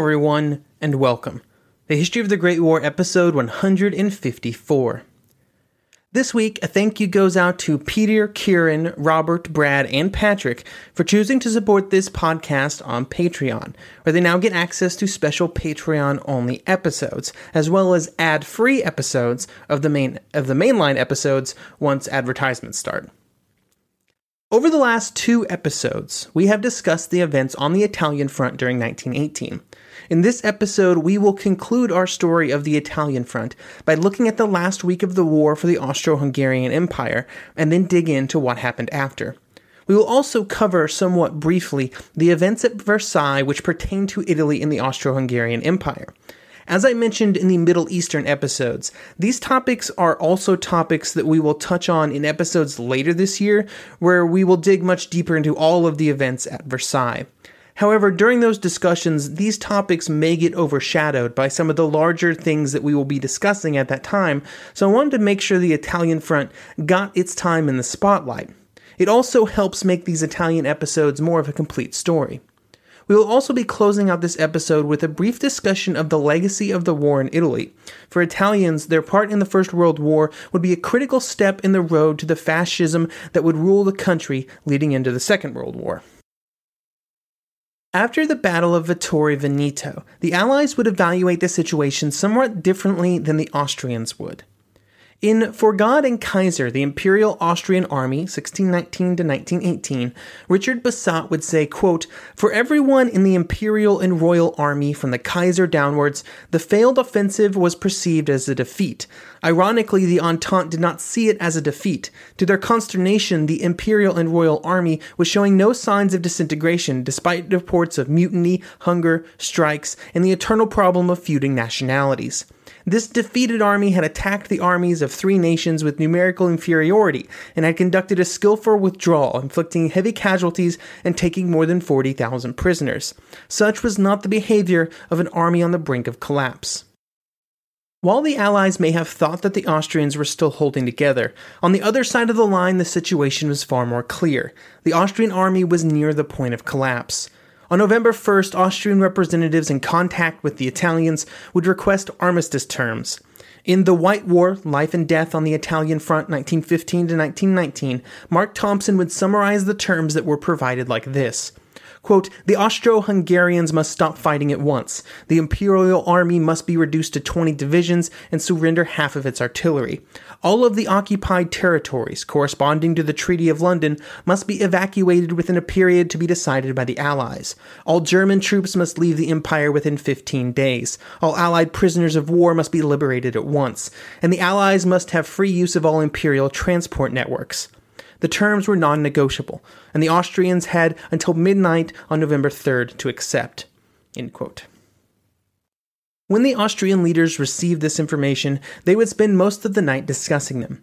Everyone, and welcome. The History of the Great War, episode 154. This week, a thank you goes out to Peter, Kieran, Robert, Brad, and Patrick for choosing to support this podcast on Patreon, where they now get access to special Patreon only episodes, as well as ad free episodes of the main of the mainline episodes once advertisements start. Over the last two episodes, we have discussed the events on the Italian front during 1918. In this episode, we will conclude our story of the Italian front by looking at the last week of the war for the Austro Hungarian Empire and then dig into what happened after. We will also cover somewhat briefly the events at Versailles which pertain to Italy and the Austro Hungarian Empire. As I mentioned in the Middle Eastern episodes, these topics are also topics that we will touch on in episodes later this year, where we will dig much deeper into all of the events at Versailles. However, during those discussions, these topics may get overshadowed by some of the larger things that we will be discussing at that time, so I wanted to make sure the Italian front got its time in the spotlight. It also helps make these Italian episodes more of a complete story. We will also be closing out this episode with a brief discussion of the legacy of the war in Italy. For Italians, their part in the First World War would be a critical step in the road to the fascism that would rule the country leading into the Second World War. After the Battle of Vittorio Veneto, the Allies would evaluate the situation somewhat differently than the Austrians would. In For God and Kaiser, the Imperial Austrian Army, 1619 to 1918, Richard Bassett would say, quote, For everyone in the Imperial and Royal Army, from the Kaiser downwards, the failed offensive was perceived as a defeat. Ironically, the Entente did not see it as a defeat. To their consternation, the Imperial and Royal Army was showing no signs of disintegration, despite reports of mutiny, hunger, strikes, and the eternal problem of feuding nationalities. This defeated army had attacked the armies of three nations with numerical inferiority and had conducted a skillful withdrawal, inflicting heavy casualties and taking more than 40,000 prisoners. Such was not the behavior of an army on the brink of collapse. While the Allies may have thought that the Austrians were still holding together, on the other side of the line the situation was far more clear. The Austrian army was near the point of collapse. On November 1st, Austrian representatives in contact with the Italians would request armistice terms. In The White War Life and Death on the Italian Front 1915 to 1919, Mark Thompson would summarize the terms that were provided like this. Quote, the Austro Hungarians must stop fighting at once. The Imperial Army must be reduced to 20 divisions and surrender half of its artillery. All of the occupied territories, corresponding to the Treaty of London, must be evacuated within a period to be decided by the Allies. All German troops must leave the Empire within 15 days. All Allied prisoners of war must be liberated at once. And the Allies must have free use of all Imperial transport networks. The terms were non negotiable, and the Austrians had until midnight on November 3rd to accept. When the Austrian leaders received this information, they would spend most of the night discussing them.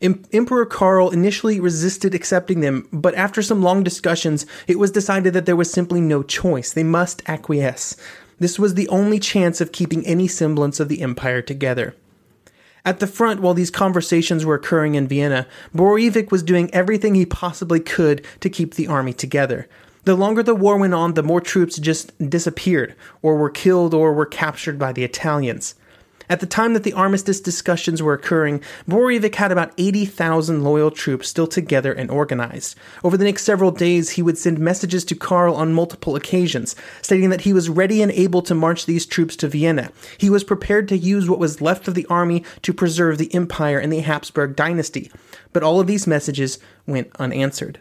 Em- Emperor Karl initially resisted accepting them, but after some long discussions, it was decided that there was simply no choice. They must acquiesce. This was the only chance of keeping any semblance of the empire together. At the front, while these conversations were occurring in Vienna, Boroević was doing everything he possibly could to keep the army together. The longer the war went on, the more troops just disappeared, or were killed, or were captured by the Italians. At the time that the armistice discussions were occurring, Boroević had about 80,000 loyal troops still together and organized. Over the next several days, he would send messages to Karl on multiple occasions, stating that he was ready and able to march these troops to Vienna. He was prepared to use what was left of the army to preserve the empire and the Habsburg dynasty. But all of these messages went unanswered.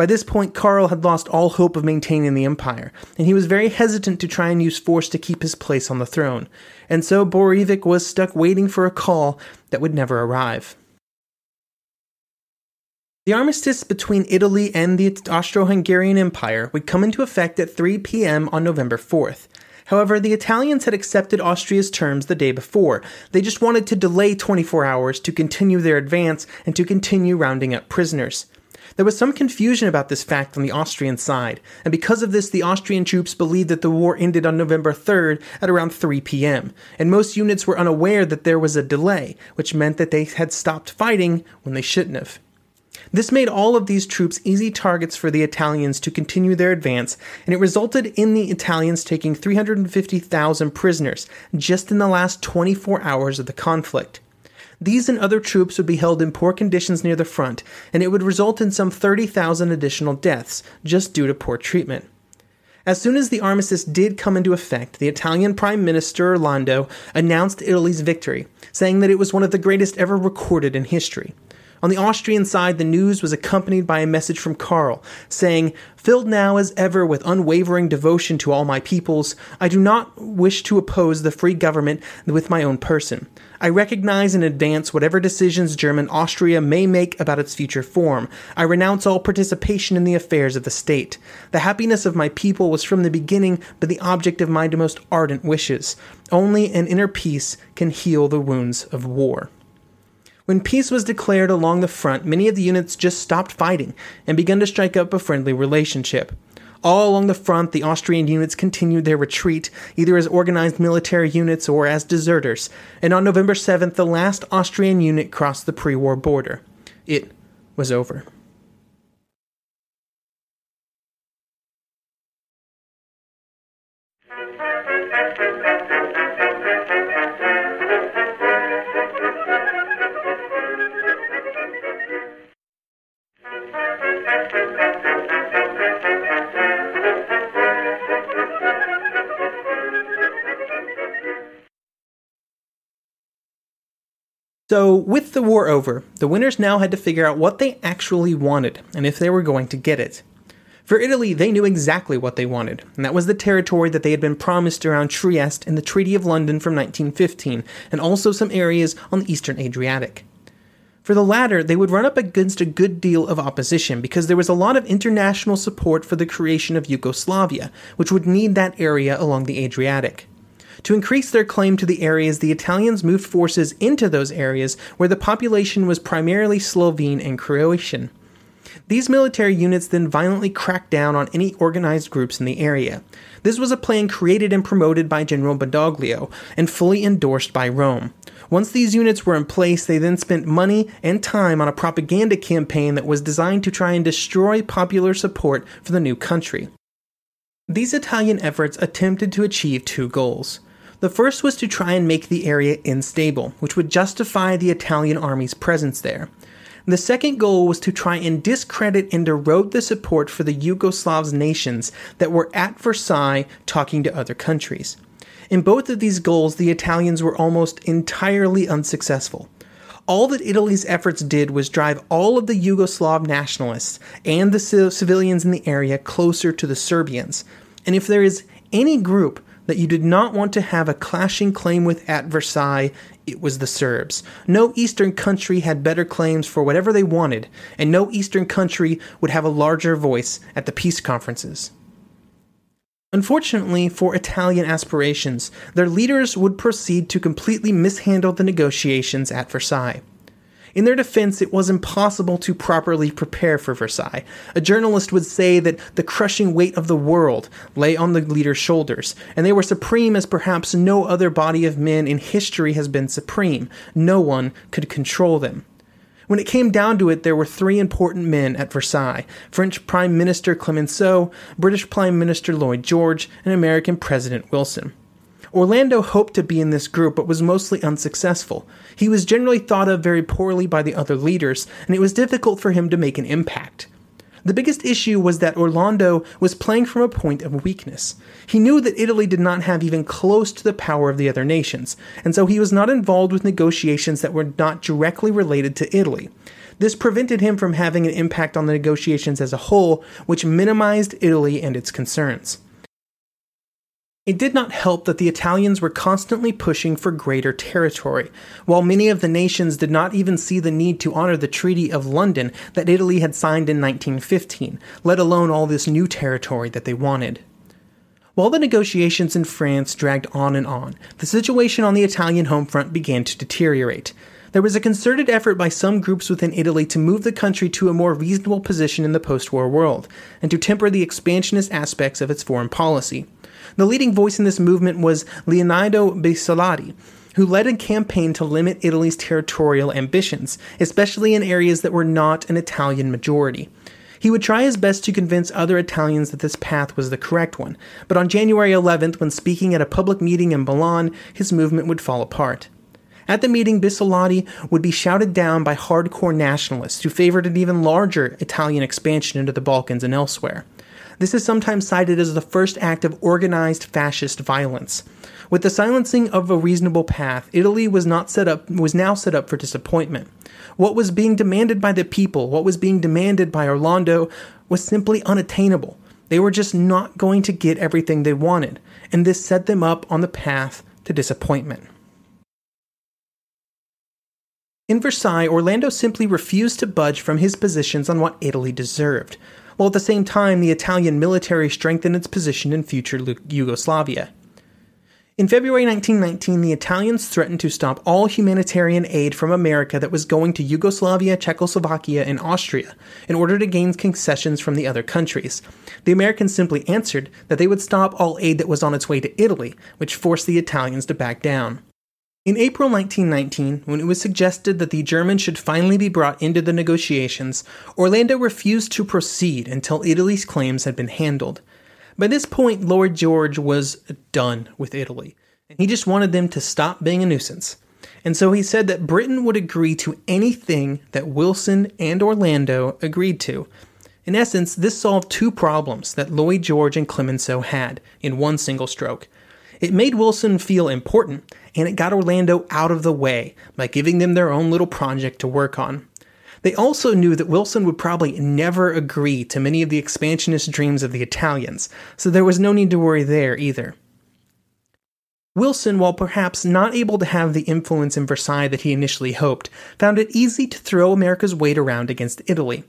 By this point, Karl had lost all hope of maintaining the empire, and he was very hesitant to try and use force to keep his place on the throne. And so Boroević was stuck waiting for a call that would never arrive. The armistice between Italy and the Austro Hungarian Empire would come into effect at 3 p.m. on November 4th. However, the Italians had accepted Austria's terms the day before. They just wanted to delay 24 hours to continue their advance and to continue rounding up prisoners. There was some confusion about this fact on the Austrian side, and because of this, the Austrian troops believed that the war ended on November 3rd at around 3 p.m., and most units were unaware that there was a delay, which meant that they had stopped fighting when they shouldn't have. This made all of these troops easy targets for the Italians to continue their advance, and it resulted in the Italians taking 350,000 prisoners just in the last 24 hours of the conflict. These and other troops would be held in poor conditions near the front, and it would result in some 30,000 additional deaths just due to poor treatment. As soon as the armistice did come into effect, the Italian Prime Minister Orlando announced Italy's victory, saying that it was one of the greatest ever recorded in history. On the Austrian side, the news was accompanied by a message from Karl, saying, Filled now as ever with unwavering devotion to all my peoples, I do not wish to oppose the free government with my own person. I recognize in advance whatever decisions German Austria may make about its future form. I renounce all participation in the affairs of the state. The happiness of my people was from the beginning but the object of my most ardent wishes. Only an inner peace can heal the wounds of war. When peace was declared along the front, many of the units just stopped fighting and began to strike up a friendly relationship. All along the front, the Austrian units continued their retreat, either as organized military units or as deserters, and on November 7th, the last Austrian unit crossed the pre war border. It was over. So, with the war over, the winners now had to figure out what they actually wanted and if they were going to get it. For Italy, they knew exactly what they wanted, and that was the territory that they had been promised around Trieste in the Treaty of London from 1915, and also some areas on the eastern Adriatic. For the latter, they would run up against a good deal of opposition because there was a lot of international support for the creation of Yugoslavia, which would need that area along the Adriatic. To increase their claim to the areas, the Italians moved forces into those areas where the population was primarily Slovene and Croatian. These military units then violently cracked down on any organized groups in the area. This was a plan created and promoted by General Badoglio and fully endorsed by Rome. Once these units were in place, they then spent money and time on a propaganda campaign that was designed to try and destroy popular support for the new country. These Italian efforts attempted to achieve two goals. The first was to try and make the area unstable, which would justify the Italian army's presence there. The second goal was to try and discredit and erode the support for the Yugoslav nations that were at Versailles talking to other countries. In both of these goals, the Italians were almost entirely unsuccessful. All that Italy's efforts did was drive all of the Yugoslav nationalists and the civilians in the area closer to the Serbians. And if there is any group that you did not want to have a clashing claim with at Versailles, it was the Serbs. No Eastern country had better claims for whatever they wanted, and no Eastern country would have a larger voice at the peace conferences. Unfortunately for Italian aspirations, their leaders would proceed to completely mishandle the negotiations at Versailles. In their defense, it was impossible to properly prepare for Versailles. A journalist would say that the crushing weight of the world lay on the leader's shoulders, and they were supreme as perhaps no other body of men in history has been supreme. No one could control them. When it came down to it, there were three important men at Versailles French Prime Minister Clemenceau, British Prime Minister Lloyd George, and American President Wilson. Orlando hoped to be in this group but was mostly unsuccessful. He was generally thought of very poorly by the other leaders, and it was difficult for him to make an impact. The biggest issue was that Orlando was playing from a point of weakness. He knew that Italy did not have even close to the power of the other nations, and so he was not involved with negotiations that were not directly related to Italy. This prevented him from having an impact on the negotiations as a whole, which minimized Italy and its concerns. It did not help that the Italians were constantly pushing for greater territory, while many of the nations did not even see the need to honor the Treaty of London that Italy had signed in 1915, let alone all this new territory that they wanted. While the negotiations in France dragged on and on, the situation on the Italian home front began to deteriorate. There was a concerted effort by some groups within Italy to move the country to a more reasonable position in the post war world, and to temper the expansionist aspects of its foreign policy. The leading voice in this movement was Leonardo Bissolati, who led a campaign to limit Italy's territorial ambitions, especially in areas that were not an Italian majority. He would try his best to convince other Italians that this path was the correct one, but on January 11th, when speaking at a public meeting in Milan, his movement would fall apart. At the meeting, Bissolati would be shouted down by hardcore nationalists who favored an even larger Italian expansion into the Balkans and elsewhere. This is sometimes cited as the first act of organized fascist violence. With the silencing of a reasonable path, Italy was not set up was now set up for disappointment. What was being demanded by the people, what was being demanded by Orlando was simply unattainable. They were just not going to get everything they wanted, and this set them up on the path to disappointment. In Versailles, Orlando simply refused to budge from his positions on what Italy deserved while at the same time the Italian military strengthened its position in future Yugoslavia. In February 1919, the Italians threatened to stop all humanitarian aid from America that was going to Yugoslavia, Czechoslovakia, and Austria in order to gain concessions from the other countries. The Americans simply answered that they would stop all aid that was on its way to Italy, which forced the Italians to back down. In April 1919, when it was suggested that the Germans should finally be brought into the negotiations, Orlando refused to proceed until Italy's claims had been handled. By this point, Lloyd George was done with Italy, and he just wanted them to stop being a nuisance. And so he said that Britain would agree to anything that Wilson and Orlando agreed to. In essence, this solved two problems that Lloyd George and Clemenceau had in one single stroke. It made Wilson feel important, and it got Orlando out of the way by giving them their own little project to work on. They also knew that Wilson would probably never agree to many of the expansionist dreams of the Italians, so there was no need to worry there either. Wilson, while perhaps not able to have the influence in Versailles that he initially hoped, found it easy to throw America's weight around against Italy.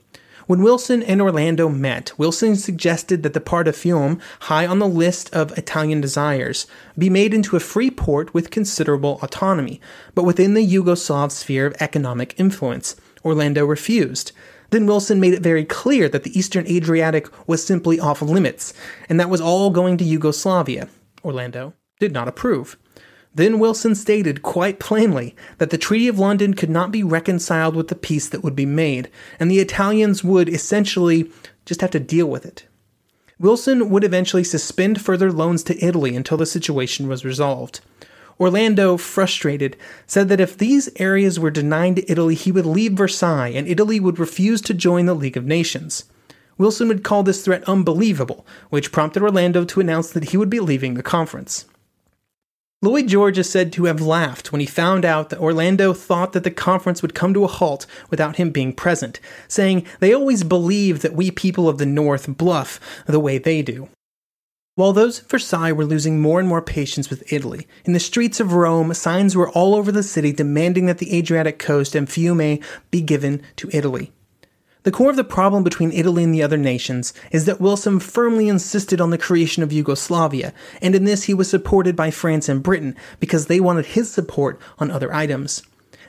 When Wilson and Orlando met, Wilson suggested that the part of Fiume, high on the list of Italian desires, be made into a free port with considerable autonomy, but within the Yugoslav sphere of economic influence. Orlando refused. Then Wilson made it very clear that the Eastern Adriatic was simply off limits, and that was all going to Yugoslavia. Orlando did not approve. Then Wilson stated quite plainly that the Treaty of London could not be reconciled with the peace that would be made, and the Italians would essentially just have to deal with it. Wilson would eventually suspend further loans to Italy until the situation was resolved. Orlando, frustrated, said that if these areas were denied to Italy, he would leave Versailles and Italy would refuse to join the League of Nations. Wilson would call this threat unbelievable, which prompted Orlando to announce that he would be leaving the conference. Lloyd George is said to have laughed when he found out that Orlando thought that the conference would come to a halt without him being present, saying, They always believe that we people of the North bluff the way they do. While those at Versailles were losing more and more patience with Italy, in the streets of Rome, signs were all over the city demanding that the Adriatic coast and Fiume be given to Italy. The core of the problem between Italy and the other nations is that Wilson firmly insisted on the creation of Yugoslavia, and in this he was supported by France and Britain because they wanted his support on other items.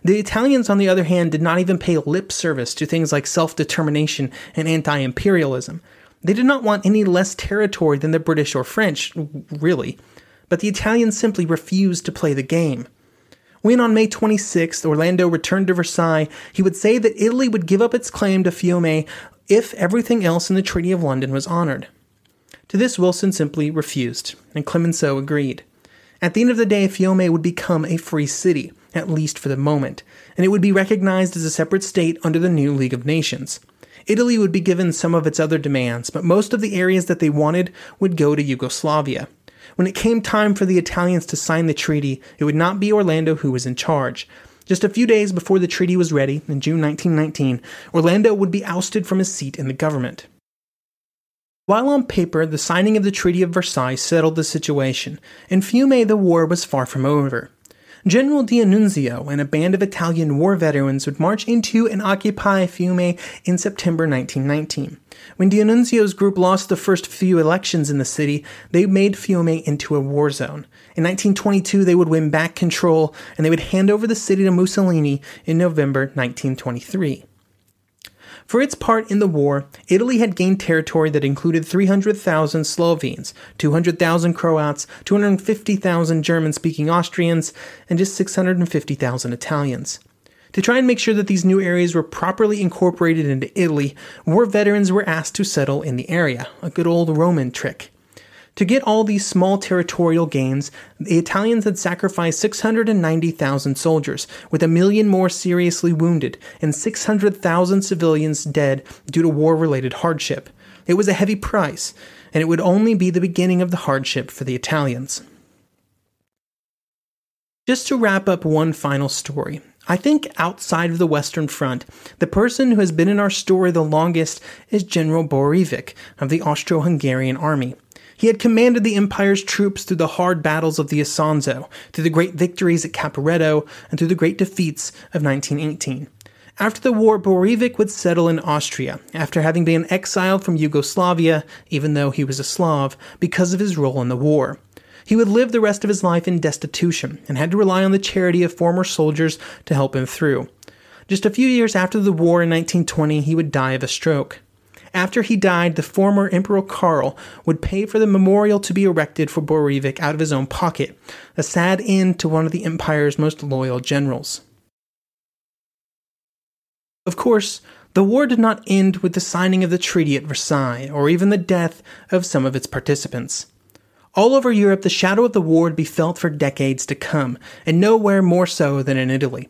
The Italians, on the other hand, did not even pay lip service to things like self determination and anti imperialism. They did not want any less territory than the British or French, really, but the Italians simply refused to play the game. When on May 26th Orlando returned to Versailles, he would say that Italy would give up its claim to Fiume if everything else in the Treaty of London was honored. To this Wilson simply refused, and Clemenceau agreed. At the end of the day, Fiume would become a free city, at least for the moment, and it would be recognized as a separate state under the new League of Nations. Italy would be given some of its other demands, but most of the areas that they wanted would go to Yugoslavia. When it came time for the Italians to sign the treaty, it would not be Orlando who was in charge. Just a few days before the treaty was ready, in June 1919, Orlando would be ousted from his seat in the government. While on paper, the signing of the Treaty of Versailles settled the situation, in Fiume the war was far from over. General D'Annunzio and a band of Italian war veterans would march into and occupy Fiume in September 1919. When D'Annunzio's group lost the first few elections in the city, they made Fiume into a war zone. In 1922, they would win back control and they would hand over the city to Mussolini in November 1923. For its part in the war, Italy had gained territory that included 300,000 Slovenes, 200,000 Croats, 250,000 German speaking Austrians, and just 650,000 Italians. To try and make sure that these new areas were properly incorporated into Italy, war veterans were asked to settle in the area, a good old Roman trick. To get all these small territorial gains, the Italians had sacrificed 690,000 soldiers, with a million more seriously wounded and 600,000 civilians dead due to war related hardship. It was a heavy price, and it would only be the beginning of the hardship for the Italians. Just to wrap up one final story, I think outside of the Western Front, the person who has been in our story the longest is General Boroević of the Austro Hungarian army. He had commanded the Empire's troops through the hard battles of the Isonzo, through the great victories at Caporetto, and through the great defeats of 1918. After the war, Boroević would settle in Austria, after having been exiled from Yugoslavia, even though he was a Slav, because of his role in the war. He would live the rest of his life in destitution and had to rely on the charity of former soldiers to help him through. Just a few years after the war in 1920, he would die of a stroke. After he died, the former Emperor Karl would pay for the memorial to be erected for Boroević out of his own pocket, a sad end to one of the empire's most loyal generals. Of course, the war did not end with the signing of the treaty at Versailles, or even the death of some of its participants. All over Europe, the shadow of the war would be felt for decades to come, and nowhere more so than in Italy.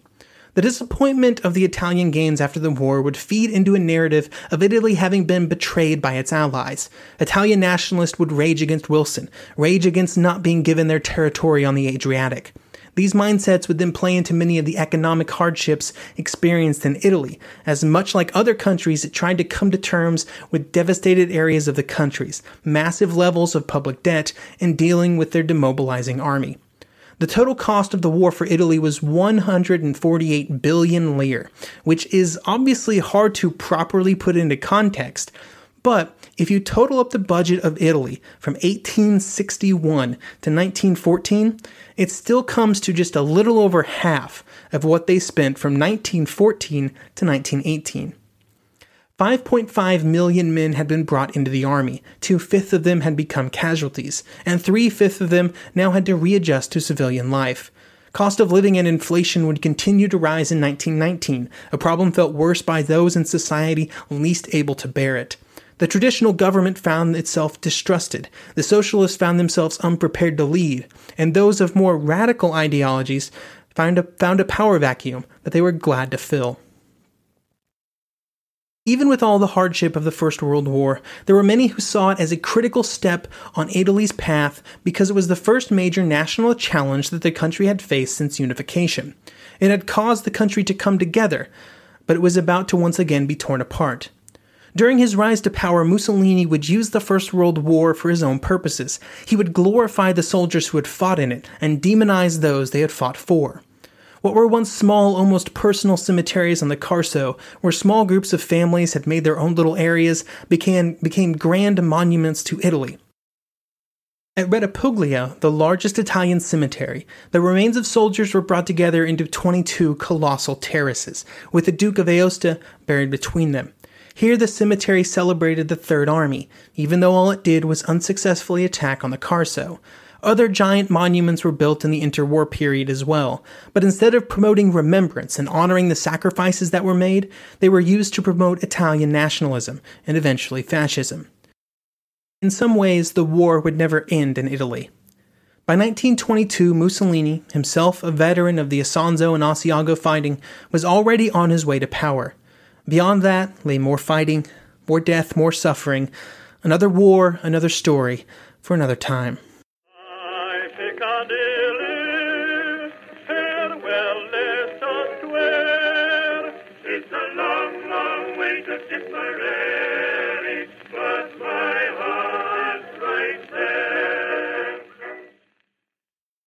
The disappointment of the Italian gains after the war would feed into a narrative of Italy having been betrayed by its allies. Italian nationalists would rage against Wilson, rage against not being given their territory on the Adriatic. These mindsets would then play into many of the economic hardships experienced in Italy, as much like other countries, it tried to come to terms with devastated areas of the countries, massive levels of public debt, and dealing with their demobilizing army. The total cost of the war for Italy was 148 billion lire, which is obviously hard to properly put into context, but if you total up the budget of Italy from 1861 to 1914, it still comes to just a little over half of what they spent from 1914 to 1918. 5.5 million men had been brought into the army, two fifths of them had become casualties, and three fifths of them now had to readjust to civilian life. Cost of living and inflation would continue to rise in 1919, a problem felt worse by those in society least able to bear it. The traditional government found itself distrusted, the socialists found themselves unprepared to lead, and those of more radical ideologies found a, found a power vacuum that they were glad to fill. Even with all the hardship of the First World War, there were many who saw it as a critical step on Italy's path because it was the first major national challenge that the country had faced since unification. It had caused the country to come together, but it was about to once again be torn apart. During his rise to power, Mussolini would use the First World War for his own purposes. He would glorify the soldiers who had fought in it and demonize those they had fought for. What were once small, almost personal cemeteries on the Carso, where small groups of families had made their own little areas, became, became grand monuments to Italy. At Redipuglia, the largest Italian cemetery, the remains of soldiers were brought together into 22 colossal terraces, with the Duke of Aosta buried between them. Here, the cemetery celebrated the Third Army, even though all it did was unsuccessfully attack on the Carso. Other giant monuments were built in the interwar period as well, but instead of promoting remembrance and honoring the sacrifices that were made, they were used to promote Italian nationalism and eventually fascism. In some ways, the war would never end in Italy. By 1922, Mussolini, himself a veteran of the Isonzo and Asiago fighting, was already on his way to power. Beyond that lay more fighting, more death, more suffering, another war, another story, for another time.